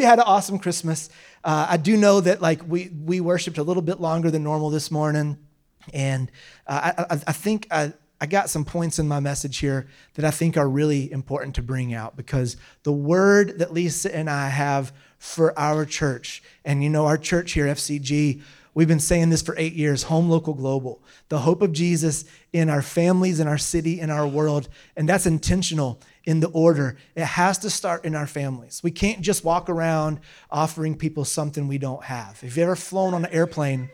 hope you had an awesome Christmas. Uh, I do know that like we we worshipped a little bit longer than normal this morning, and uh, I, I, I think I, I got some points in my message here that I think are really important to bring out because the word that Lisa and I have for our church, and you know our church here, FCG, we've been saying this for eight years: home, local, global. The hope of Jesus in our families, in our city, in our world, and that's intentional in the order. It has to start in our families. We can't just walk around offering people something we don't have. If you've ever flown on an airplane,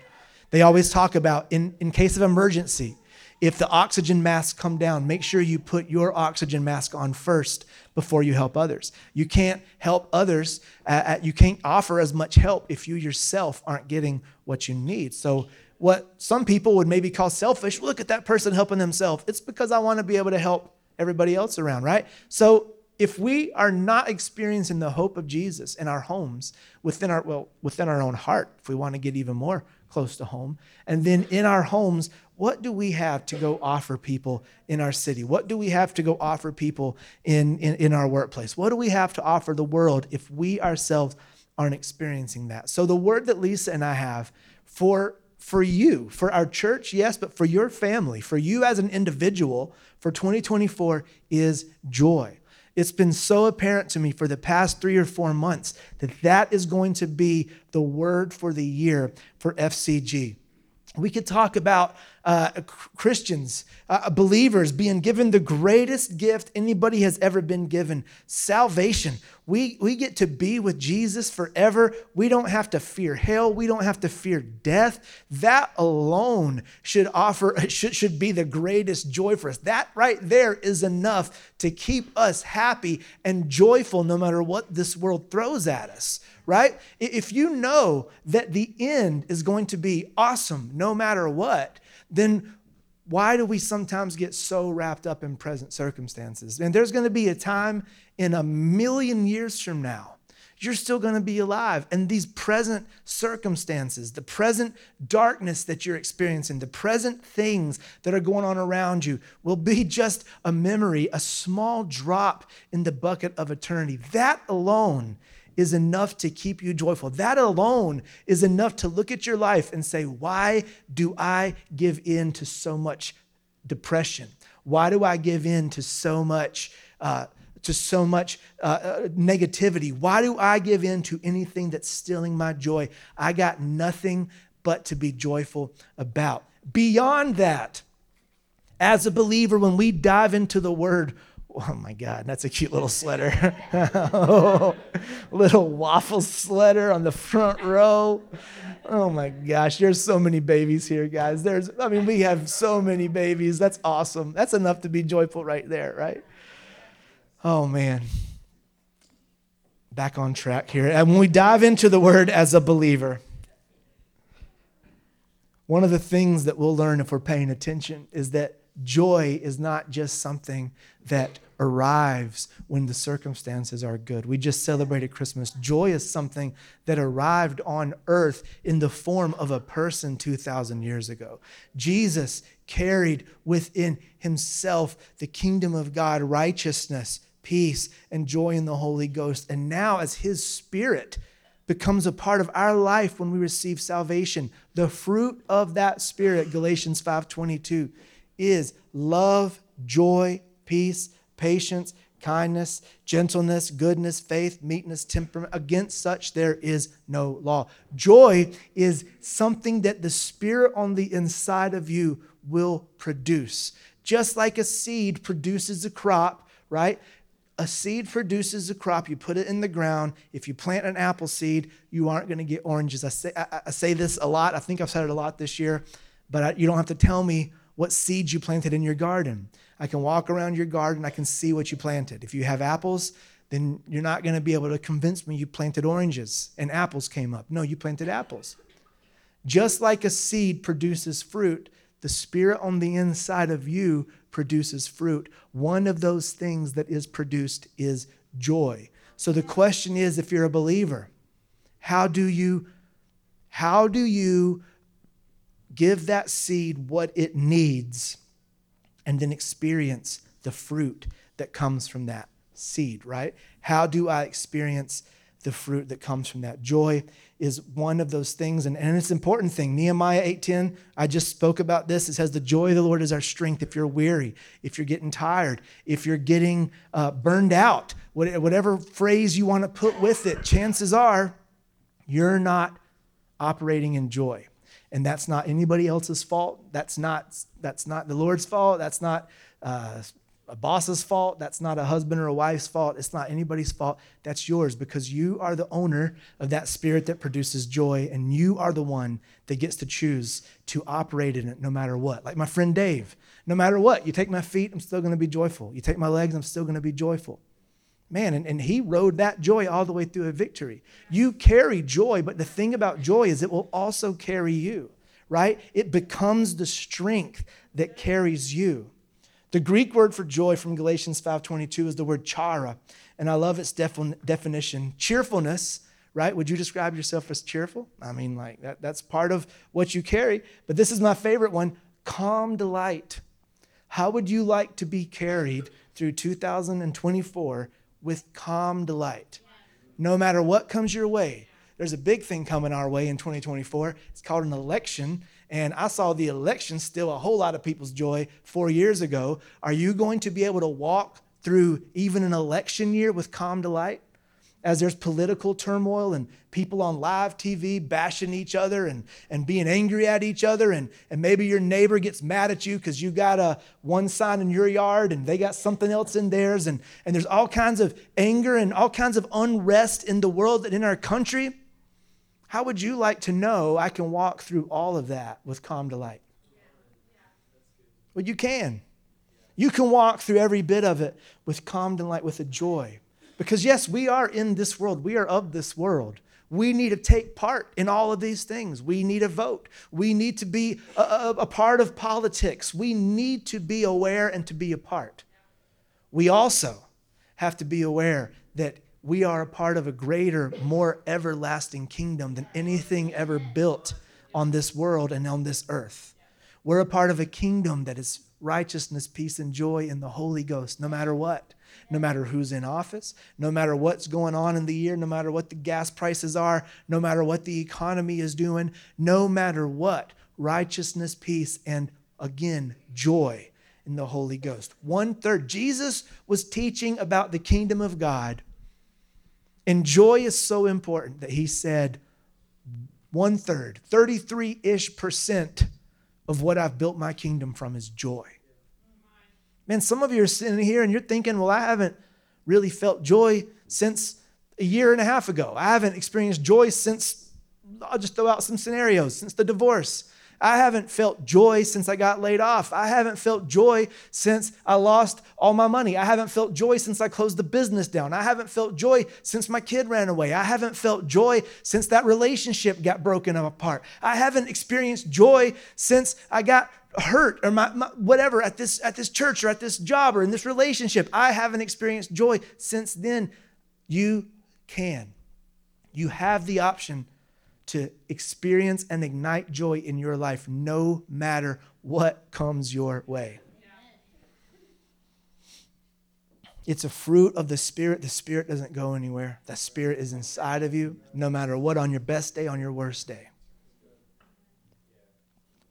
they always talk about in, in case of emergency, if the oxygen masks come down, make sure you put your oxygen mask on first before you help others. You can't help others, uh, you can't offer as much help if you yourself aren't getting what you need. So, what some people would maybe call selfish, look at that person helping themselves. It's because I want to be able to help everybody else around, right? So if we are not experiencing the hope of Jesus in our homes, within our well, within our own heart, if we want to get even more close to home, and then in our homes, what do we have to go offer people in our city? What do we have to go offer people in, in, in our workplace? What do we have to offer the world if we ourselves aren't experiencing that? So the word that Lisa and I have for for you, for our church, yes, but for your family, for you as an individual for 2024 is joy. It's been so apparent to me for the past three or four months that that is going to be the word for the year for FCG. We could talk about uh, Christians, uh, believers being given the greatest gift anybody has ever been given salvation. We, we get to be with Jesus forever. We don't have to fear hell. We don't have to fear death. That alone should offer, should, should be the greatest joy for us. That right there is enough to keep us happy and joyful no matter what this world throws at us right? If you know that the end is going to be awesome no matter what, then why do we sometimes get so wrapped up in present circumstances? And there's going to be a time in a million years from now you're still going to be alive. And these present circumstances, the present darkness that you're experiencing, the present things that are going on around you will be just a memory, a small drop in the bucket of eternity. That alone is enough to keep you joyful. That alone is enough to look at your life and say, Why do I give in to so much depression? Why do I give in to so much? Uh, to so much uh, uh, negativity? Why do I give in to anything that's stealing my joy? I got nothing but to be joyful about. Beyond that, as a believer, when we dive into the word, Oh my God, that's a cute little sweater. little waffle sweater on the front row. Oh my gosh, there's so many babies here, guys. There's, I mean, we have so many babies. That's awesome. That's enough to be joyful right there, right? Oh man. Back on track here. And when we dive into the word as a believer, one of the things that we'll learn if we're paying attention is that joy is not just something that arrives when the circumstances are good. We just celebrated Christmas. Joy is something that arrived on earth in the form of a person 2,000 years ago. Jesus carried within himself the kingdom of God, righteousness, peace, and joy in the Holy Ghost. And now, as his spirit, becomes a part of our life when we receive salvation. The fruit of that spirit, Galatians 5:22, is love, joy, peace, patience, kindness, gentleness, goodness, faith, meekness, temperament. Against such there is no law. Joy is something that the Spirit on the inside of you will produce. Just like a seed produces a crop, right? A seed produces a crop. You put it in the ground. If you plant an apple seed, you aren't going to get oranges. I say, I, I, say this a lot. I think I've said it a lot this year, but I, you don't have to tell me what seeds you planted in your garden. I can walk around your garden, I can see what you planted. If you have apples, then you're not going to be able to convince me you planted oranges and apples came up. No, you planted apples. Just like a seed produces fruit, the spirit on the inside of you produces fruit. One of those things that is produced is joy. So the question is if you're a believer, how do you how do you give that seed what it needs, and then experience the fruit that comes from that seed, right? How do I experience the fruit that comes from that. Joy is one of those things, and, and it's an important thing. Nehemiah 8:10, I just spoke about this. It says, The joy of the Lord is our strength. If you're weary, if you're getting tired, if you're getting uh, burned out, whatever phrase you want to put with it, chances are you're not operating in joy. And that's not anybody else's fault. That's not, that's not the Lord's fault. That's not uh, a boss's fault. That's not a husband or a wife's fault. It's not anybody's fault. That's yours because you are the owner of that spirit that produces joy, and you are the one that gets to choose to operate in it no matter what. Like my friend Dave, no matter what, you take my feet, I'm still going to be joyful. You take my legs, I'm still going to be joyful. Man, and, and he rode that joy all the way through a victory. You carry joy, but the thing about joy is it will also carry you, right? It becomes the strength that carries you. The Greek word for joy from Galatians 5:22 is the word chara, and I love its definition. Cheerfulness, right? Would you describe yourself as cheerful? I mean, like that, that's part of what you carry. But this is my favorite one: calm delight. How would you like to be carried through 2024 with calm delight? No matter what comes your way, there's a big thing coming our way in 2024. It's called an election. And I saw the election steal a whole lot of people's joy four years ago. Are you going to be able to walk through even an election year with calm delight? As there's political turmoil and people on live TV bashing each other and, and being angry at each other, and, and maybe your neighbor gets mad at you because you got a one sign in your yard and they got something else in theirs, and, and there's all kinds of anger and all kinds of unrest in the world and in our country. How would you like to know I can walk through all of that with calm delight? Well, you can. You can walk through every bit of it with calm delight, with a joy. Because, yes, we are in this world, we are of this world. We need to take part in all of these things. We need to vote. We need to be a, a, a, part of politics. We need to be aware and to be a part. We also have to be aware that we are a part of a greater, more everlasting kingdom than anything ever built on this world and on this earth. We're a part of a kingdom that is righteousness, peace, and joy in the Holy Ghost, no matter what. No matter who's in office, no matter what's going on in the year, no matter what the gas prices are, no matter what the economy is doing, no matter what, righteousness, peace, and again, joy in the Holy Ghost. One third. Jesus was teaching about the kingdom of God and joy is so important that he said one third, 33 ish percent of what I've built my kingdom from is joy. Man, some of you are sitting here and you're thinking, well, I haven't really felt joy since a year and a half ago. I haven't experienced joy since, I'll just throw out some scenarios, since the divorce. I haven't felt joy since I got laid off. I haven't felt joy since I lost all my money. I haven't felt joy since I closed the business down. I haven't felt joy since my kid ran away. I haven't felt joy since that relationship got broken apart. I haven't experienced joy since I got hurt or my, my, whatever at this at this church or at this job or in this relationship. I haven't experienced joy since then. You can. You have the option to experience and ignite joy in your life no matter what comes your way. It's a fruit of the Spirit. The Spirit doesn't go anywhere. The Spirit is inside of you no matter what, on your best day, on your worst day.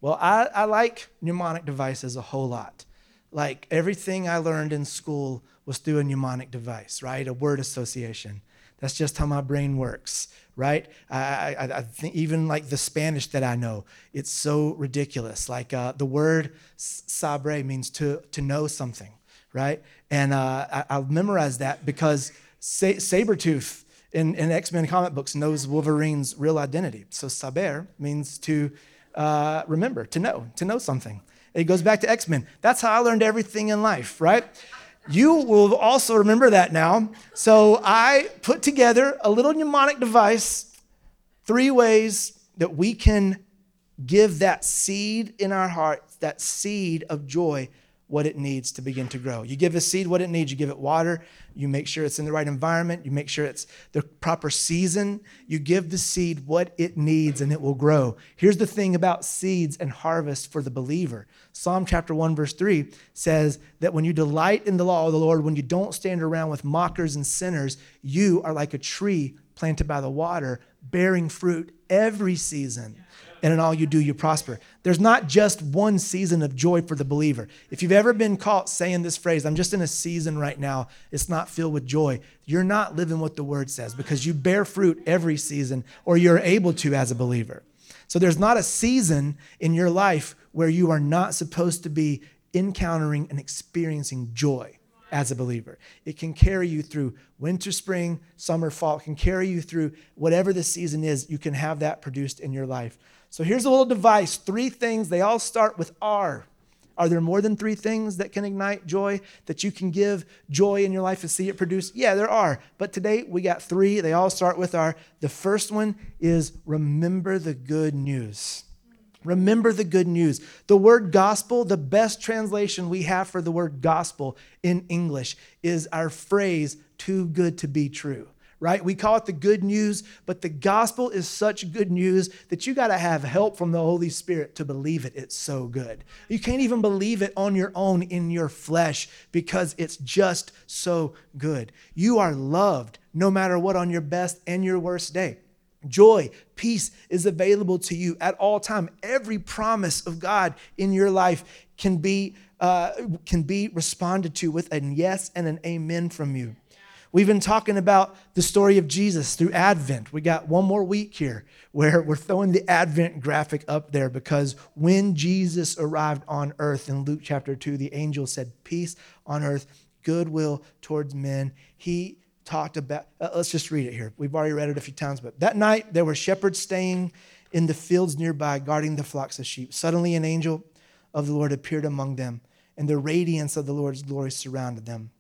Well, I, I like mnemonic devices a whole lot. Like everything I learned in school was through a mnemonic device, right? A word association. That's just how my brain works, right? I, I, I think even like the Spanish that I know, it's so ridiculous. Like uh, the word saber means to, to know something, right? And uh, I, I'll memorize that because Sa- Sabretooth in, in X Men comic books knows Wolverine's real identity. So saber means to uh, remember, to know, to know something. It goes back to X Men. That's how I learned everything in life, right? You will also remember that now. So I put together a little mnemonic device, three ways that we can give that seed in our hearts, that seed of joy, what it needs to begin to grow. You give a seed what it needs, you give it water, you make sure it's in the right environment, you make sure it's the proper season. You give the seed what it needs and it will grow. Here's the thing about seeds and harvest for the believer Psalm chapter 1, verse 3 says that when you delight in the law of the Lord, when you don't stand around with mockers and sinners, you are like a tree planted by the water, bearing fruit every season and in all you do, you prosper. There's not just one season of joy for the believer. If you've ever been caught saying this phrase, I'm just in a season right now, it's not filled with joy, you're not living what the word says because you bear fruit every season or you're able to as a believer. So there's not a season in your life where you are not supposed to be encountering and experiencing joy as a believer. It can carry you through winter, spring, summer, fall. It can carry you through whatever the season is. You can have that produced in your life. So here's a little device three things, they all start with R. Are there more than three things that can ignite joy, that you can give joy in your life and see it produce? Yeah, there are. But today we got three. They all start with R. The first one is remember the good news. Remember the good news. The word gospel, the best translation we have for the word gospel in English is our phrase, too good to be true right? We call it the good news, but the gospel is such good news that you got to have help from the Holy Spirit to believe it. It's so good. You can't even believe it on your own in your flesh because it's just so good. You are loved no matter what on your best and your worst day. Joy, peace is available to you at all time. Every promise of God in your life can be uh, can be responded to with a yes and an amen from you. We've been talking about the story of Jesus through Advent. We got one more week here where we're throwing the Advent graphic up there because when Jesus arrived on earth in Luke chapter 2, the angel said, Peace on earth, goodwill towards men. He talked about, uh, let's just read it here. We've already read it a few times, but that night there were shepherds staying in the fields nearby, guarding the flocks of sheep. Suddenly an angel of the Lord appeared among them, and the radiance of the Lord's glory surrounded them.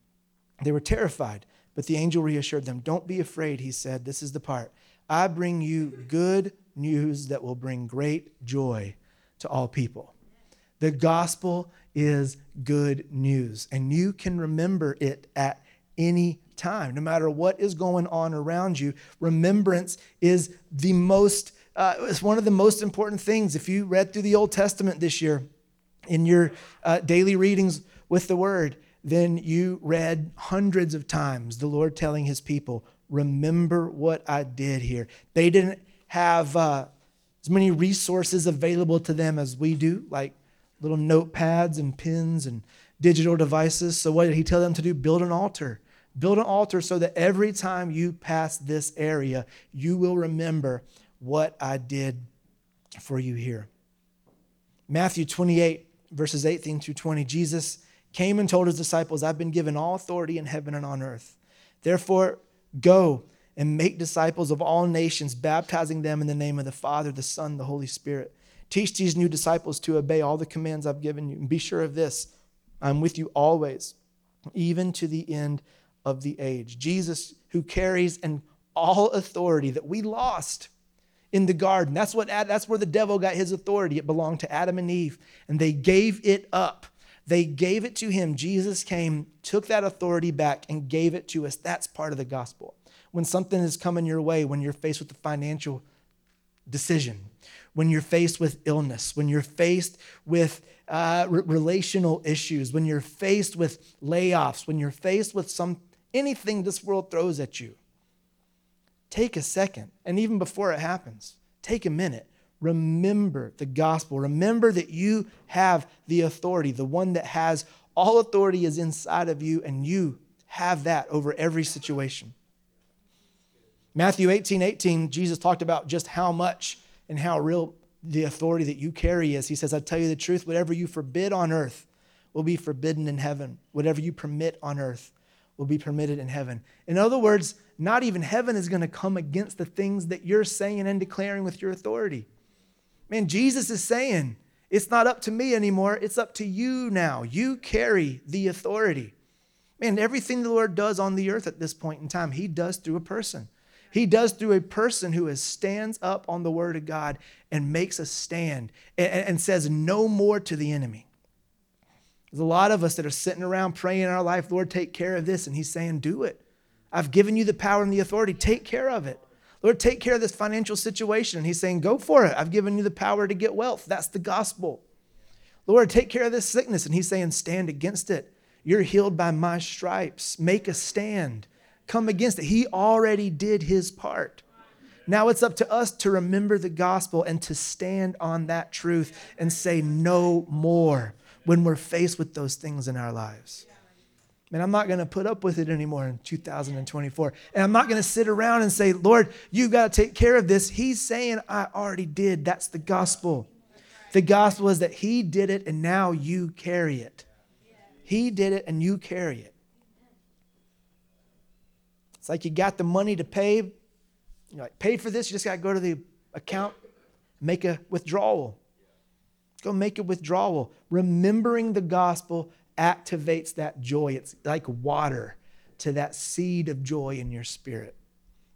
They were terrified. But the angel reassured them, Don't be afraid, he said. This is the part. I bring you good news that will bring great joy to all people. The gospel is good news, and you can remember it at any time, no matter what is going on around you. Remembrance is the most, uh, it's one of the most important things. If you read through the Old Testament this year in your uh, daily readings with the Word, then you read hundreds of times the Lord telling his people, Remember what I did here. They didn't have uh, as many resources available to them as we do, like little notepads and pens and digital devices. So, what did he tell them to do? Build an altar. Build an altar so that every time you pass this area, you will remember what I did for you here. Matthew 28, verses 18 through 20, Jesus came and told his disciples, I've been given all authority in heaven and on earth. Therefore, go and make disciples of all nations, baptizing them in the name of the Father, the Son, the Holy Spirit. Teach these new disciples to obey all the commands I've given you. And be sure of this I'm with you always, even to the end of the age. Jesus, who carries an all authority that we lost in the garden. That's what that's where the devil got his authority. It belonged to Adam and Eve, and they gave it up they gave it to him. Jesus came, took that authority back, and gave it to us. That's part of the gospel. When something is coming your way, when you're faced with a financial decision, when you're faced with illness, when you're faced with uh, re- relational issues, when you're faced with layoffs, when you're faced with some anything this world throws at you, take a second, and even before it happens, take a minute remember the gospel. Remember that you have the authority. The one that has all authority is inside of you, and you have that over every situation. Matthew 18 18, Jesus talked about just how much and how real the authority that you carry is. He says, I tell you the truth, whatever you forbid on earth will be forbidden in heaven. Whatever you permit on earth will be permitted in heaven. In other words, not even heaven is going to come against the things that you're saying and declaring with your authority. Man, Jesus is saying, it's not up to me anymore. It's up to you now. You carry the authority. Man, everything the Lord does on the earth at this point in time, He does through a person. He does through a person who is, stands up on the word of God and makes a stand and, and says no more to the enemy. There's a lot of us that are sitting around praying in our life, Lord, take care of this. And He's saying, do it. I've given you the power and the authority. Take care of it. Lord, take care of this financial situation. And He's saying, go for it. I've given you the power to get wealth. That's the gospel. Lord, take care of this sickness. And He's saying, stand against it. You're healed by my stripes. Make a stand. Come against it. He already did his part. Now it's up to us to remember the gospel and to stand on that truth and say no more when we're faced with those things in our lives. And I'm not going to put up with it anymore in 2024. And I'm not going to sit around and say, Lord, you've got to take care of this. He's saying, I already did. That's the gospel. The gospel is that He did it and now you carry it. He did it and you carry it. It's like you got the money to pay. You're like, pay for this, you just got to go to the account, make a withdrawal. Go make a withdrawal. Remembering the gospel activates that joy. It's like water to that seed of joy in your spirit.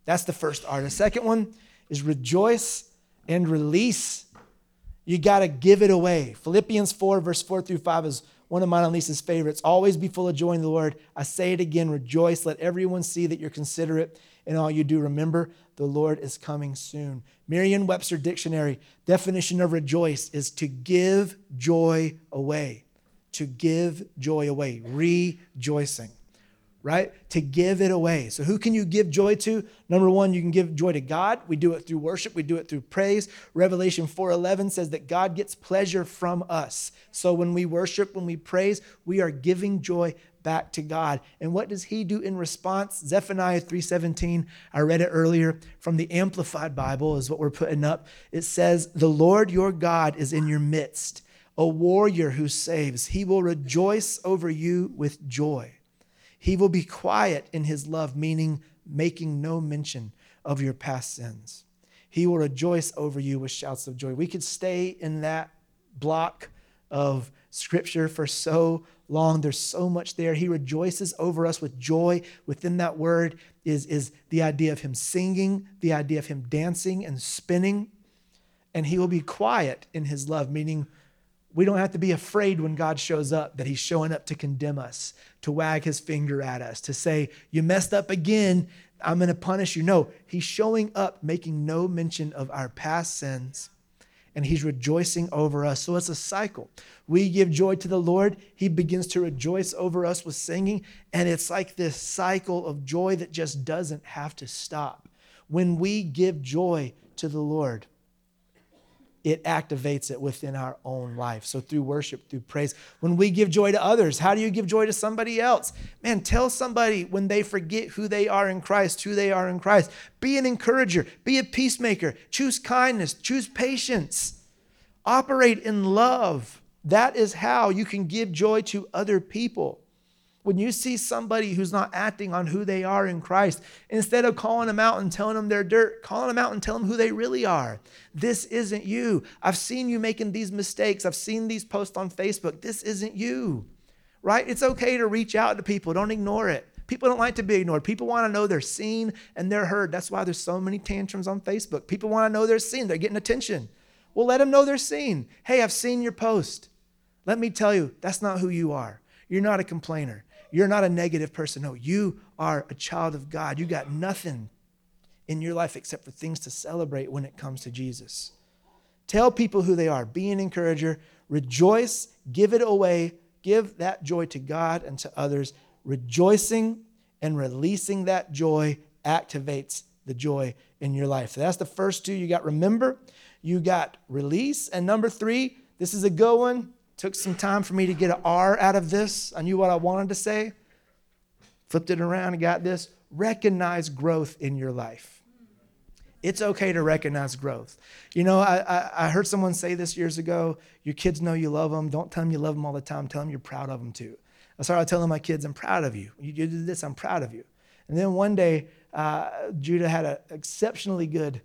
That's the first R. The second one is rejoice and release. You got to give it away. Philippians 4, verse 4 through 5 is one of mine and Lisa's favorites. Always be full of joy in the Lord. I say it again, rejoice. Let everyone see that you're considerate in all you do. Remember, the Lord is coming soon. Merriam Webster Dictionary definition of rejoice is to give joy away. To give joy away, rejoicing right? To give it away. So, who can you give joy to? Number one, you can give joy to God. We do it through worship, we do it through praise. Revelation 4:11 says that God gets pleasure from us. So, when we worship, when we praise, we are giving joy back to God. And what does he do in response? Zephaniah 3:17, I read it earlier from the Amplified Bible is what we're putting up. It says, "The Lord your God is in your midst, a warrior who saves. He will rejoice over you with joy." He will be quiet in his love, meaning making no mention of your past sins. He will rejoice over you with shouts of joy. We could stay in that block of scripture for so long. There's so much there. He rejoices over us with joy. Within that word is, is the idea of him singing, the idea of him dancing and spinning. And he will be quiet in his love, meaning we don't have to be afraid when God shows up that he's showing up to condemn us, to wag his finger at us, to say, You messed up again. I'm going to punish you. No, he's showing up, making no mention of our past sins, and he's rejoicing over us. So it's a cycle. We give joy to the Lord, he begins to rejoice over us with singing, and it's like this cycle of joy that just doesn't have to stop. When we give joy to the Lord, it activates it within our own life. So through worship, through praise. When we give joy to others, how do you give joy to somebody else? Man, tell somebody when they forget who they are in Christ, who they are in Christ. Be an encourager, be a peacemaker, choose kindness, choose patience, operate in love. That is how you can give joy to other people. When you see somebody who's not acting on who they are in Christ, instead of calling them out and telling them they're dirt, calling them out and telling them who they really are. This isn't you. I've seen you making these mistakes. I've seen these posts on Facebook. This isn't you, right? It's okay to reach out to people, don't ignore it. People don't like to be ignored. People want to know they're seen and they're heard. That's why there's so many tantrums on Facebook. People want to know they're seen, they're getting attention. Well, let them know they're seen. Hey, I've seen your post. Let me tell you, that's not who you are. You're not a complainer. You're not a negative person. No, you are a child of God. You got nothing in your life except for things to celebrate when it comes to Jesus. Tell people who they are. Be an encourager. Rejoice. Give it away. Give that joy to God and to others. Rejoicing and releasing that joy activates the joy in your life. So that's the first two. You got remember, you got release. And number three, this is a good one. Took some time for me to get an R out of this. I knew what I wanted to say. Flipped it around and got this. Recognize growth in your life. It's okay to recognize growth. You know, I, I, I heard someone say this years ago your kids know you love them. Don't tell them you love them all the time. Tell them you're proud of them too. I started telling my kids, I'm proud of you. You did this, I'm proud of you. And then one day, uh, Judah had an exceptionally good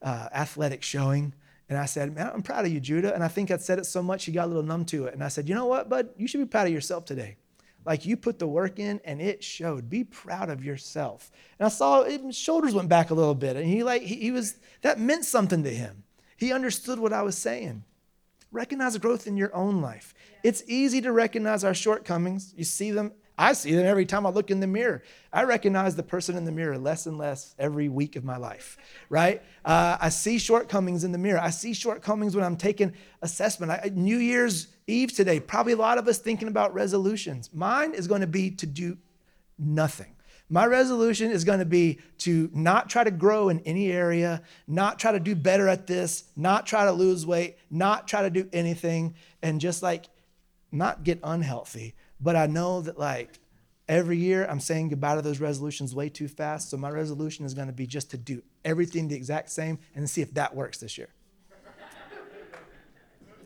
uh, athletic showing. And I said, Man, I'm proud of you, Judah. And I think I'd said it so much, he got a little numb to it. And I said, You know what, bud? You should be proud of yourself today. Like you put the work in and it showed. Be proud of yourself. And I saw his shoulders went back a little bit. And he like he, he was that meant something to him. He understood what I was saying. recognize growth in your own life. It's easy to recognize our shortcomings. You see them. I see them every time I look in the mirror. I recognize the person in the mirror less and less every week of my life, right? Uh, I see shortcomings in the mirror. I see shortcomings when I'm taking assessment. I, New Year's Eve today, probably a lot of us thinking about resolutions. Mine is going to be to do nothing. My resolution is going to be to not try to grow in any area, not try to do better at this, not try to lose weight, not try to do anything, and just like not get unhealthy. But I know that like every year I'm saying goodbye to those resolutions way too fast. So my resolution is going to be just to do everything the exact same and see if that works this year.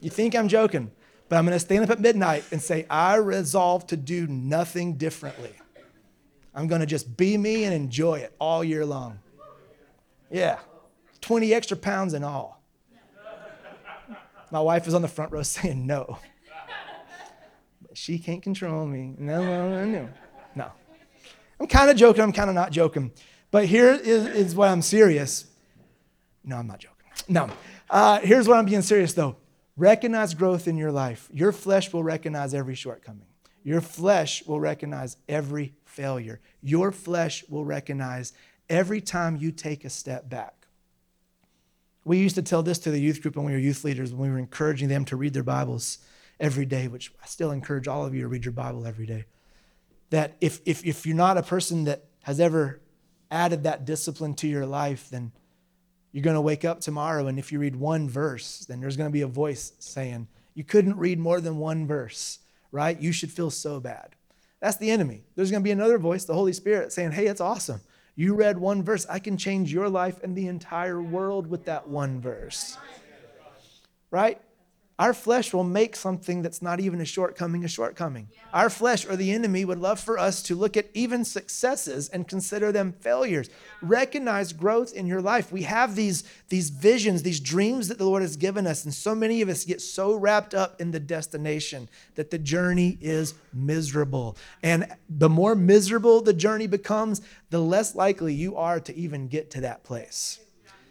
you think I'm joking, but I'm going to stand up at midnight and say, I resolve to do nothing differently. I'm going to just be me and enjoy it all year long. Yeah, 20 extra pounds in all. My wife is on the front row saying no. She can't control me. No, no, no, no. I'm kind of joking. I'm kind of not joking. But here is, is what I'm serious. No, I'm not joking. No. Uh, here's what I'm being serious though. Recognize growth in your life. Your flesh will recognize every shortcoming. Your flesh will recognize every failure. Your flesh will recognize every time you take a step back. We used to tell this to the youth group when we were youth leaders, when we were encouraging them to read their Bibles every day, which I still encourage all of you to read your Bible every day. That if, if, if you're not a person that has ever added that discipline to your life, then you're going to wake up tomorrow, and if you read one verse, then there's going to be a voice saying, You couldn't read more than one verse, right? You should feel so bad. That's the enemy. There's going to be another voice, the Holy Spirit, saying, Hey, it's awesome. You read one verse. I can change your life and the entire world with that one verse. Right? Our flesh will make something that's not even a shortcoming a shortcoming. Our flesh or the enemy would love for us to look at even successes and consider them failures. Recognize growth in your life. We have these, these visions, these dreams that the Lord has given us, and so many of us get so wrapped up in the destination that the journey is miserable. And the more miserable the journey becomes, the less likely you are to even get to that place.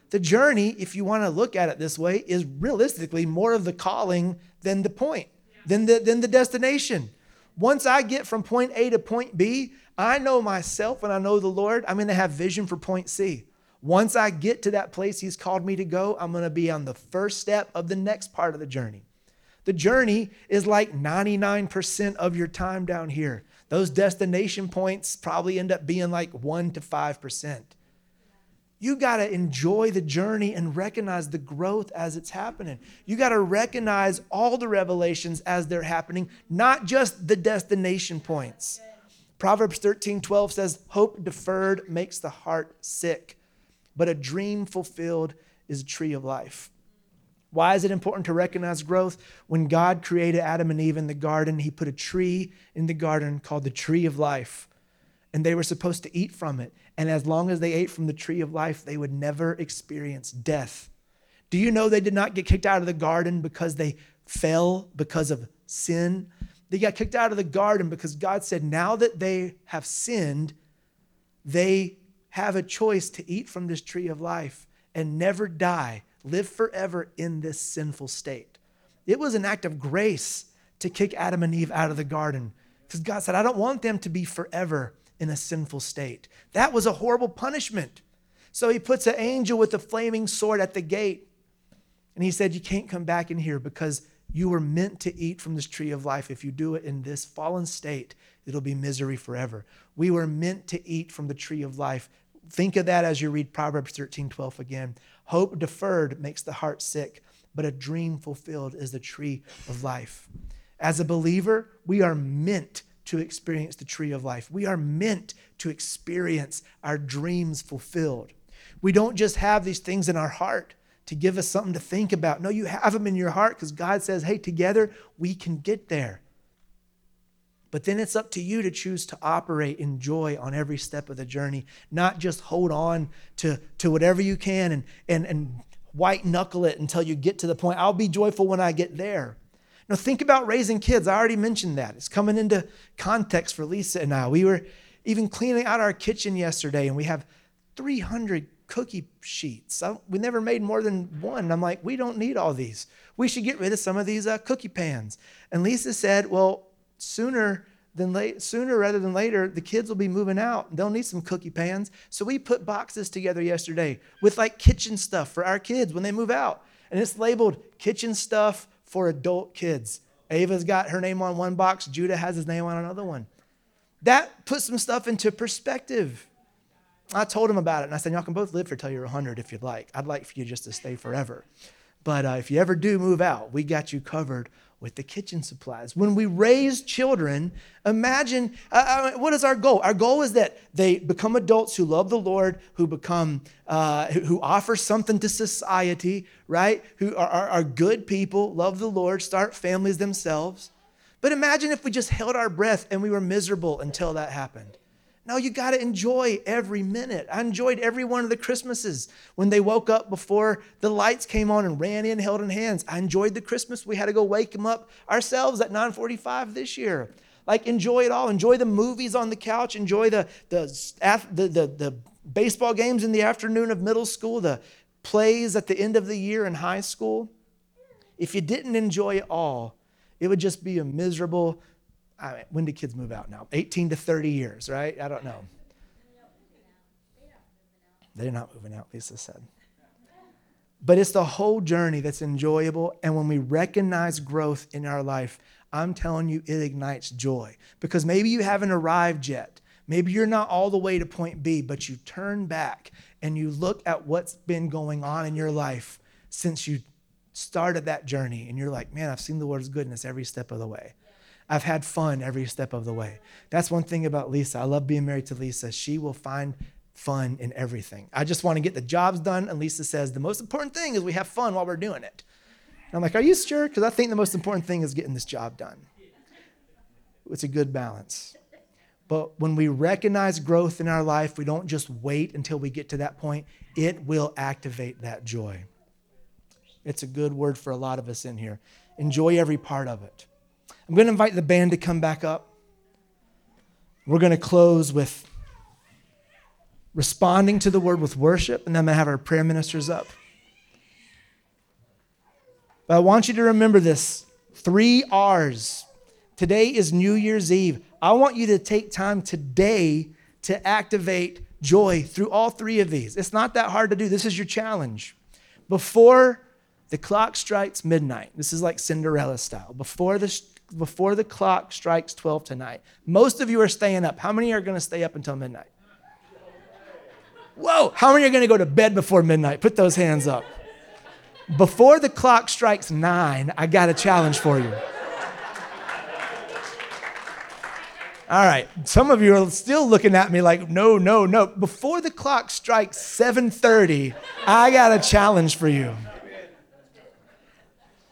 The journey, if you want to look at it this way, is realistically more of the calling than the point, than the, than the destination. Once I get from point A to point B, I know myself and I know the Lord, I'm going to have vision for point C. Once I get to that place He's called me to go, I'm going to be on the first step of the next part of the journey. The journey is like 99% of your time down here. Those destination points probably end up being like 1% to 5%. You got to enjoy the journey and recognize the growth as it's happening. You got to recognize all the revelations as they're happening, not just the destination points. Proverbs 13 12 says, Hope deferred makes the heart sick, but a dream fulfilled is a tree of life. Why is it important to recognize growth? When God created Adam and Eve in the garden, He put a tree in the garden called the tree of life, and they were supposed to eat from it. And as long as they ate from the tree of life, they would never experience death. Do you know they did not get kicked out of the garden because they fell because of sin? They got kicked out of the garden because God said, now that they have sinned, they have a choice to eat from this tree of life and never die, live forever in this sinful state. It was an act of grace to kick Adam and Eve out of the garden because God said, I don't want them to be forever in a sinful state. That was a horrible punishment. So he puts an angel with a flaming sword at the gate. And he said, You can't come back in here because you were meant to eat from this tree of life. If you do it in this fallen state, it'll be misery forever. We were meant to eat from the tree of life. Think of that as you read Proverbs 13 12 again. Hope deferred makes the heart sick, but a dream fulfilled is the tree of life. As a believer, we are meant to experience the tree of life. We are meant to experience our dreams fulfilled. We don't just have these things in our heart to give us something to think about. No, you have them in your heart because God says, hey, together we can get there. But then it's up to you to choose to operate in joy on every step of the journey, not just hold on to, to whatever you can and, and, and white knuckle it until you get to the point. I'll be joyful when I get there. Now, think about raising kids. I already mentioned that. It's coming into context for Lisa and I. We were even cleaning out our kitchen yesterday, and we have 300 cookie sheets. We never made more than one. I'm like, we don't need all these. We should get rid of some of these uh, cookie pans. And Lisa said, well, sooner than late, sooner rather than later, the kids will be moving out. They'll need some cookie pans. So we put boxes together yesterday with like kitchen stuff for our kids when they move out. And it's labeled kitchen stuff for adult kids. Ava's got her name on one box, Judah has his name on another one. That puts some stuff into perspective. I told him about it, and I said, Y'all can both live for till you're 100 if you'd like. I'd like for you just to stay forever. But uh, if you ever do move out, we got you covered with the kitchen supplies. When we raise children, imagine uh, uh what is our goal? Our goal is that they become adults who love the Lord, who become, uh, who offer something to society, right? Who are, are, are good people, love the Lord, start families themselves. But imagine if we just held our breath and we were miserable until that happened. No, you got to enjoy every minute. I enjoyed every one of the Christmases when they woke up before the lights came on and ran in, held in hands. I enjoyed the Christmas. We had to go wake them up ourselves at 9:45 this year. Like enjoy it all. Enjoy the movies on the couch. Enjoy the the the the, the baseball games in the afternoon of middle school. The plays at the end of the year in high school. If you didn't enjoy it all, it would just be a miserable I mean, when do kids move out now? 18 to 30 years, right? I don't know. They're not moving out, Lisa said. But it's the whole journey that's enjoyable. And when we recognize growth in our life, I'm telling you, it ignites joy. Because maybe you haven't arrived yet. Maybe you're not all the way to point B, but you turn back and you look at what's been going on in your life since you started that journey. And you're like, man, I've seen the Lord's goodness every step of the way. I've had fun every step of the way. That's one thing about Lisa. I love being married to Lisa. She will find fun in everything. I just want to get the jobs done. And Lisa says, the most important thing is we have fun while we're doing it. And I'm like, are you sure? Because I think the most important thing is getting this job done. It's a good balance. But when we recognize growth in our life, we don't just wait until we get to that point, it will activate that joy. It's a good word for a lot of us in here. Enjoy every part of it. I'm going to invite the band to come back up. We're going to close with responding to the word with worship, and then I'm going to have our prayer ministers up. But I want you to remember this three R's. Today is New Year's Eve. I want you to take time today to activate joy through all three of these. It's not that hard to do. This is your challenge. Before the clock strikes midnight, this is like Cinderella style. Before the before the clock strikes 12 tonight. Most of you are staying up. How many are going to stay up until midnight? Whoa, how many are going to go to bed before midnight? Put those hands up. Before the clock strikes nine, I got a challenge for you. All right, some of you are still looking at me like, no, no, no. Before the clock strikes 7:30, I got a challenge for you.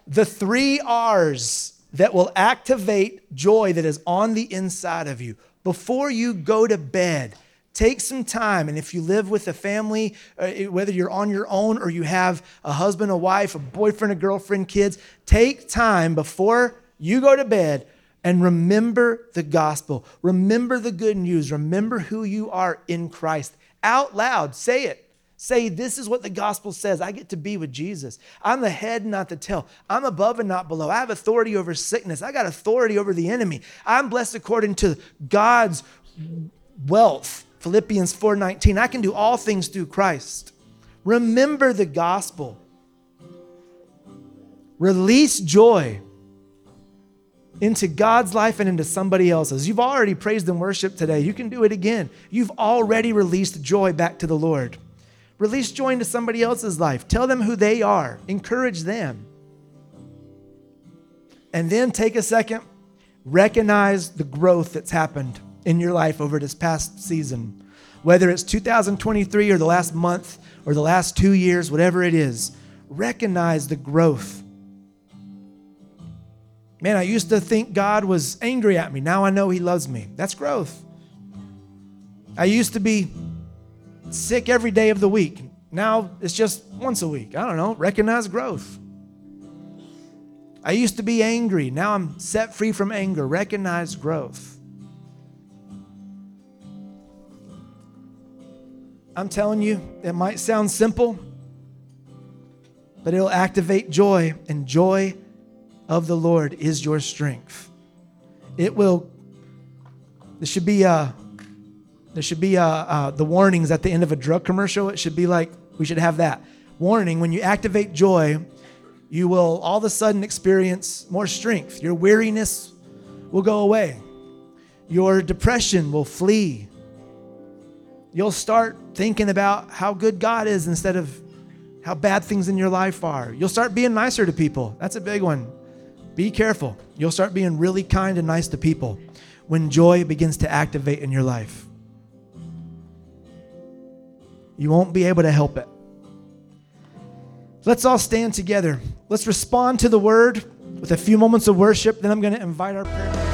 The three R's that will activate joy that is on the inside of you. Before you go to bed, take some time. And if you live with a family, uh, whether you're on your own or you have a husband, a wife, a boyfriend, a girlfriend, kids, take time before you go to bed and remember the gospel. Remember the good news. Remember who you are in Christ. Out loud, say it. Say, this is what the gospel says. I get to be with Jesus. I'm the head, not the tail. I'm above and not below. I have authority over sickness. I got authority over the enemy. I'm blessed according to God's wealth. Philippians 4:19. I can do all things through Christ. Remember the gospel. Release joy into God's life and into somebody else's. You've already praised and worshiped today. You can do it again. You've already released joy back to the Lord. Release joy into somebody else's life. Tell them who they are. Encourage them. And then take a second, recognize the growth that's happened in your life over this past season. Whether it's 2023 or the last month or the last two years, whatever it is, recognize the growth. Man, I used to think God was angry at me. Now I know He loves me. That's growth. I used to be sick every day of the week. Now it's just once a week. I don't know. Recognize growth. I used to be angry. Now I'm set free from anger. Recognize growth. I'm telling you, it might sound simple, but it'll activate joy, and joy of the Lord is your strength. It will. this should be uh, there should be uh, uh, the warnings at the end of a drug commercial. It should be like we should have that warning. When you activate joy, you will all of a sudden experience more strength. Your weariness will go away. Your depression will flee. You'll start thinking about how good God is instead of how bad things in your life are. You'll start being nicer to people. That's a big one. Be careful. You'll start being really kind and nice to people when joy begins to activate in your life. You won't be able to help it. Let's all stand together. Let's respond to the word with a few moments of worship. Then I'm going to invite our parents.